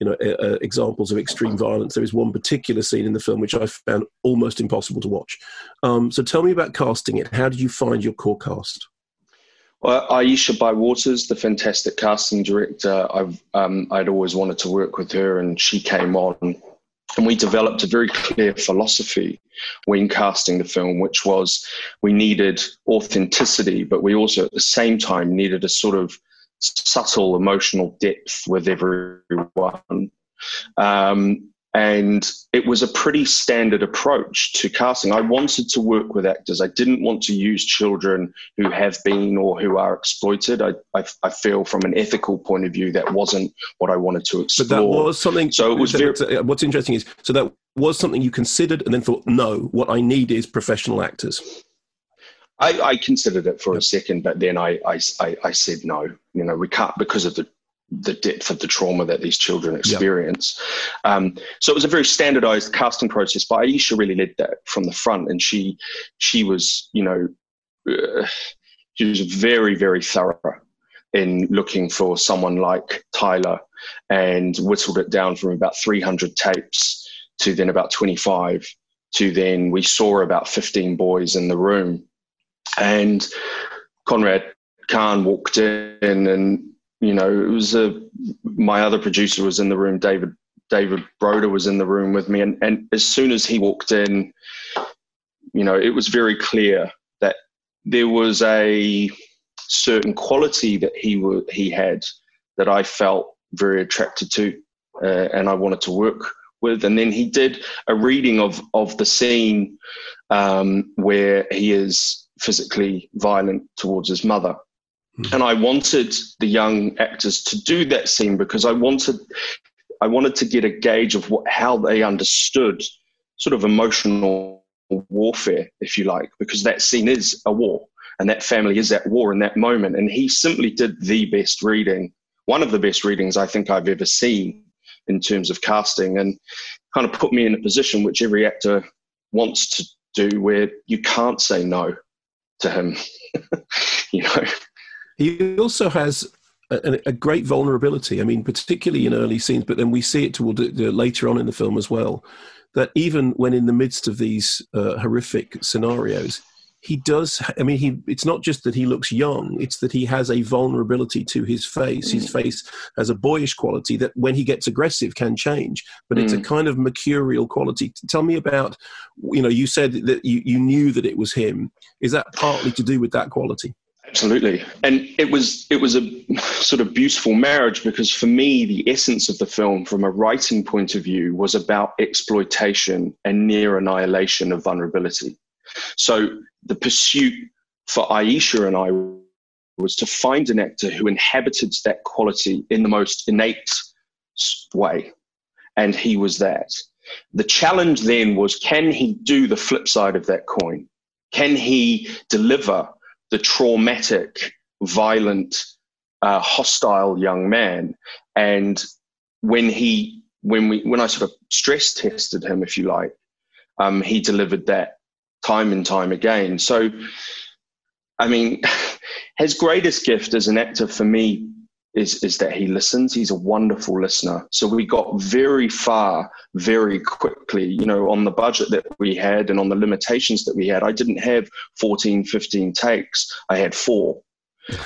you know uh, examples of extreme violence. There is one particular scene in the film which I found almost impossible to watch. Um, so, tell me about casting it. How did you find your core cast? Well, Aisha Bywaters, the fantastic casting director, I've um, I'd always wanted to work with her, and she came on, and we developed a very clear philosophy when casting the film, which was we needed authenticity, but we also at the same time needed a sort of subtle emotional depth with everyone. Um, and it was a pretty standard approach to casting. I wanted to work with actors. I didn't want to use children who have been or who are exploited. I, I, I feel from an ethical point of view that wasn't what I wanted to explore. But that was something. So it was very. What's interesting is so that was something you considered and then thought, no, what I need is professional actors. I, I considered it for a second, but then I, I, I, I said no. You know, we can't because of the the depth of the trauma that these children experience. Um, so it was a very standardized casting process. But Aisha really led that from the front, and she she was you know uh, she was very very thorough in looking for someone like Tyler, and whittled it down from about 300 tapes to then about 25 to then we saw about 15 boys in the room and Conrad Khan walked in, and you know, it was a my other producer was in the room. David David Broder was in the room with me, and and as soon as he walked in, you know, it was very clear that there was a certain quality that he wa he had that I felt very attracted to, uh, and I wanted to work with. And then he did a reading of of the scene um, where he is physically violent towards his mother. Hmm. And I wanted the young actors to do that scene because I wanted I wanted to get a gauge of what how they understood sort of emotional warfare, if you like, because that scene is a war and that family is at war in that moment. And he simply did the best reading, one of the best readings I think I've ever seen in terms of casting, and kind of put me in a position which every actor wants to do where you can't say no to him. you know. He also has a, a great vulnerability. I mean, particularly in early scenes, but then we see it toward the, later on in the film as well. That even when in the midst of these uh, horrific scenarios, he does. I mean, he. It's not just that he looks young; it's that he has a vulnerability to his face. His face has a boyish quality that, when he gets aggressive, can change. But it's a Mm. kind of mercurial quality. Tell me about. You know, you said that you, you knew that it was him. Is that partly to do with that quality? Absolutely. And it was it was a sort of beautiful marriage because for me the essence of the film from a writing point of view was about exploitation and near annihilation of vulnerability. So the pursuit for Aisha and I was to find an actor who inhabited that quality in the most innate way. And he was that. The challenge then was can he do the flip side of that coin? Can he deliver the traumatic, violent, uh, hostile young man? And when he, when we, when I sort of stress tested him, if you like, um, he delivered that time and time again. So, I mean, his greatest gift as an actor for me is is that he listens. He's a wonderful listener. So we got very far very quickly, you know, on the budget that we had and on the limitations that we had. I didn't have 14, 15 takes. I had four.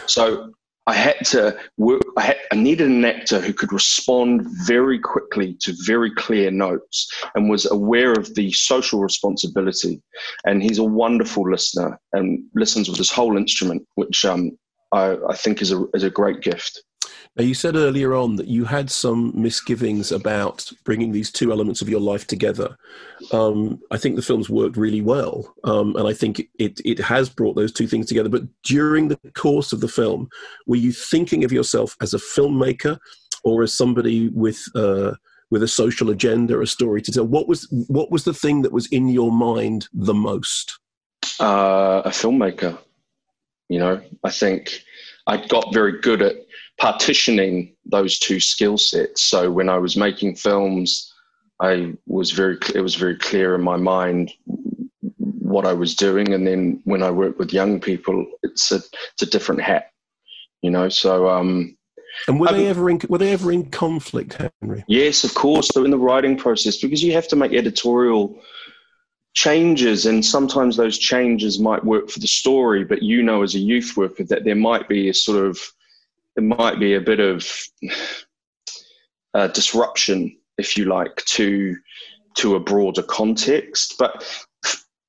So I had to work. I, had, I needed an actor who could respond very quickly to very clear notes and was aware of the social responsibility. And he's a wonderful listener and listens with his whole instrument, which um, I, I think is a, is a great gift. You said earlier on that you had some misgivings about bringing these two elements of your life together. Um, I think the film's worked really well, um, and I think it it has brought those two things together. But during the course of the film, were you thinking of yourself as a filmmaker or as somebody with uh, with a social agenda, a story to tell? What was what was the thing that was in your mind the most? uh, a filmmaker. You know, I think I got very good at partitioning those two skill sets. So when I was making films, I was very it was very clear in my mind what I was doing, and then when I work with young people, it's a it's a different hat. You know, so um, And were they ever in were they ever in conflict, Henry? Yes, of course. So in the writing process, because you have to make editorial changes, and sometimes those changes might work for the story, but you know, as a youth worker, that there might be a sort of there might be a bit of uh, disruption, if you like, to to a broader context. But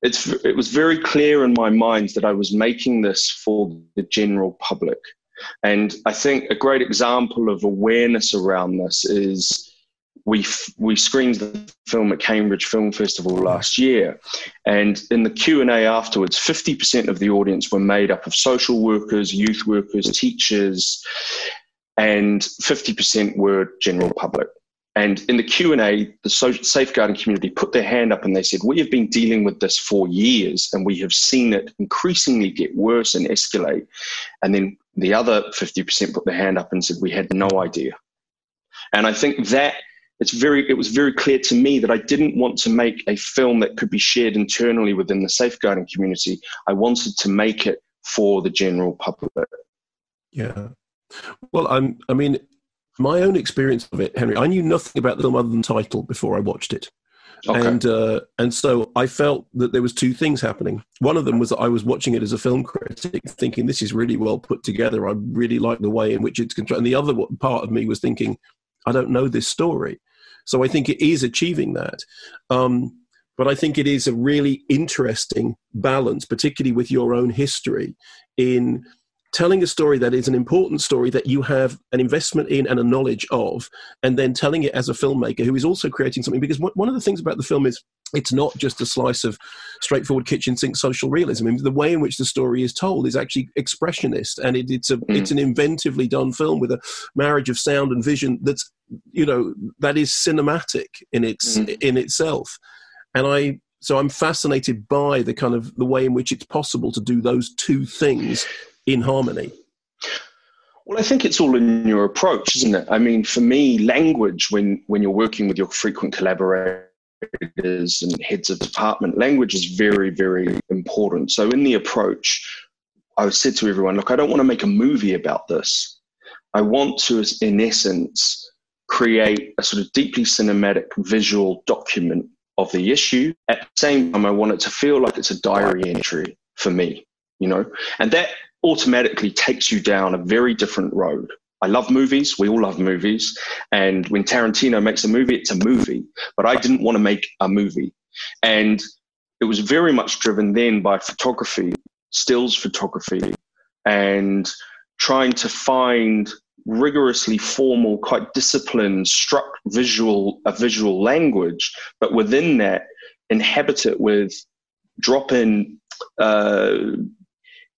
it's it was very clear in my mind that I was making this for the general public. And I think a great example of awareness around this is we f- we screened the film at Cambridge Film Festival last year, and in the Q and A afterwards, fifty percent of the audience were made up of social workers, youth workers, teachers, and fifty percent were general public. And in the Q and A, the social safeguarding community put their hand up and they said, "We have been dealing with this for years, and we have seen it increasingly get worse and escalate." And then the other fifty percent put their hand up and said, "We had no idea." And I think that it's very it was very clear to me that I didn't want to make a film that could be shared internally within the safeguarding community. I wanted to make it for the general public. Yeah. Well, I'm. I mean, my own experience of it, Henry. I knew nothing about the film other than title before I watched it, Okay. and uh, and so I felt that there was two things happening. One of them was that I was watching it as a film critic, thinking this is really well put together. I really like the way in which it's controlled. And the other part of me was thinking, I don't know this story. So I think it is achieving that. Um, but I think it is a really interesting balance, particularly with your own history, in telling a story that is an important story that you have an investment in and a knowledge of, and then telling it as a filmmaker who is also creating something. Because one of the things about the film is it's not just a slice of straightforward kitchen sink social realism. I mean, the way in which the story is told is actually expressionist, and it, it's a it's an inventively done film with a marriage of sound and vision that's you know that is cinematic in its mm. in itself. And I so I'm fascinated by the kind of the way in which it's possible to do those two things in harmony. Well, I think it's all in your approach, isn't it? I mean, for me, language when when you're working with your frequent collaborators and heads of department, language is very, very important. So in the approach, I said to everyone, look, I don't want to make a movie about this. I want to, in essence, create a sort of deeply cinematic visual document of the issue. At the same time, I want it to feel like it's a diary entry for me, you know, and that automatically takes you down a very different road. I love movies. We all love movies. And when Tarantino makes a movie, it's a movie. But I didn't want to make a movie. And it was very much driven then by photography, stills photography, and trying to find rigorously formal, quite disciplined, struck visual a visual language, but within that, inhabit it with drop in uh,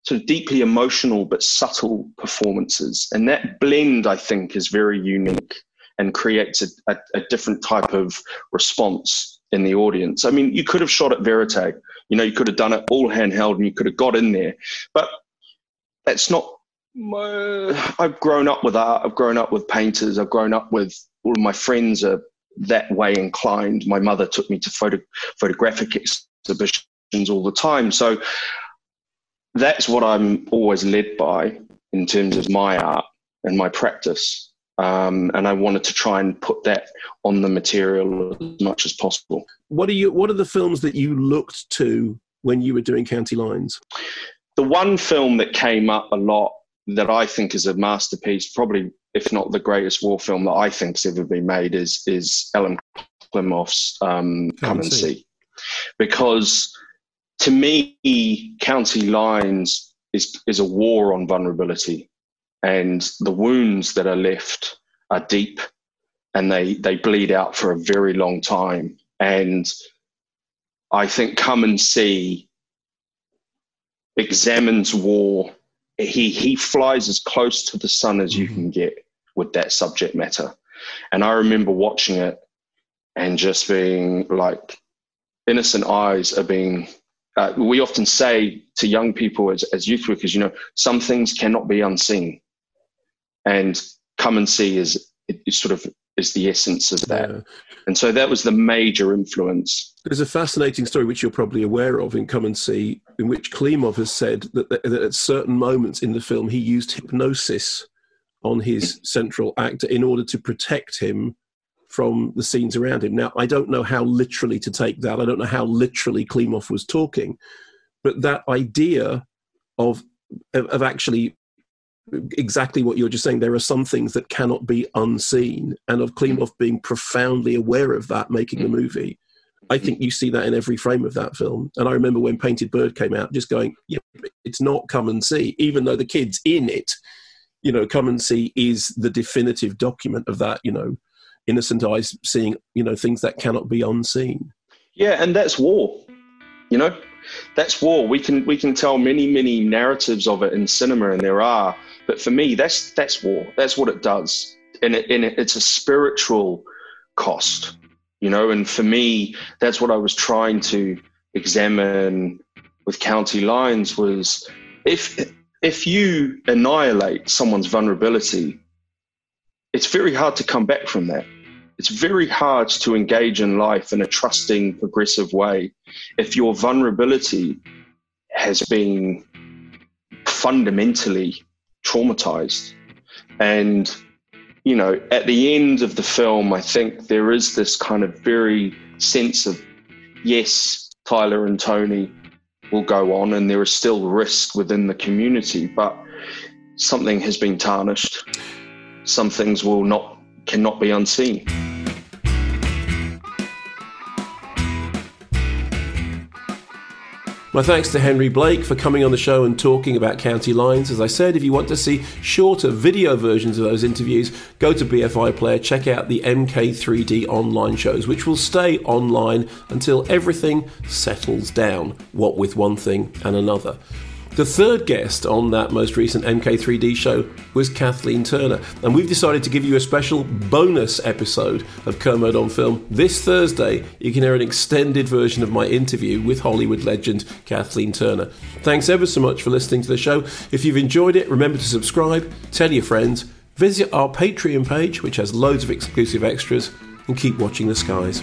sort of deeply emotional but subtle performances, and that blend, I think, is very unique and creates a, a, a different type of response in the audience. I mean, you could have shot at vérité, you know, you could have done it all handheld, and you could have got in there, but that's not my, I've grown up with art. I've grown up with painters. I've grown up with all of my friends are that way inclined. My mother took me to photo, photographic exhibitions all the time. So that's what I'm always led by in terms of my art and my practice. Um, and I wanted to try and put that on the material as much as possible. What are you? What are the films that you looked to when you were doing County Lines? The one film that came up a lot that I think is a masterpiece, probably if not the greatest war film that I think's ever been made, is is Elem Klimov's um, Come and See, because to me, County Lines is is a war on vulnerability, and the wounds that are left are deep, and they they bleed out for a very long time. And I think Come and See examines war. He he flies as close to the sun as you can get with that subject matter. And I remember watching it and just being like, innocent eyes are being. Uh, we often say to young people as, as youth workers, you know, some things cannot be unseen. And come and see is, is sort of is the essence of that. Yeah. And so that was the major influence. There's a fascinating story which you're probably aware of in Come and See, in which Klimov has said that, that, at certain moments in the film he used hypnosis on his central actor in order to protect him from the scenes around him. Now, I don't know how literally to take that. I don't know how literally Klimov was talking, but that idea of, of actually exactly what you're just saying. There are some things that cannot be unseen, and of Klimov mm-hmm. being profoundly aware of that, making the mm-hmm. movie. I think mm-hmm. you see that in every frame of that film. And I remember when Painted Bird came out, just going, yeah, it's not come and see, even though the kids in it, you know, come and see is the definitive document of that, you know, innocent eyes seeing, you know, things that cannot be unseen. Yeah, and that's war. You know, that's war. We can we can tell many many narratives of it in cinema, and there are. But for me, that's that's war. That's what it does, and, it, and it, it's a spiritual cost. You know, and for me, that's what I was trying to examine with County Lines was if if you annihilate someone's vulnerability, it's very hard to come back from that. It's very hard to engage in life in a trusting, progressive way if your vulnerability has been fundamentally traumatized. And, you know, at the end of the film, I think there is this kind of very sense of, yes, Tyler and Tony will go on and there is still risk within the community, but something has been tarnished. Some things will not, cannot be unseen. My thanks to Henry Blake for coming on the show and talking about county lines. As I said, if you want to see shorter video versions of those interviews, go to BFI Player, check out the MK3D online shows, which will stay online until everything settles down, what with one thing and another. The third guest on that most recent MK3D show was Kathleen Turner, and we've decided to give you a special bonus episode of Kermode on Film. This Thursday, you can hear an extended version of my interview with Hollywood legend Kathleen Turner. Thanks ever so much for listening to the show. If you've enjoyed it, remember to subscribe, tell your friends, visit our Patreon page, which has loads of exclusive extras, and keep watching the skies.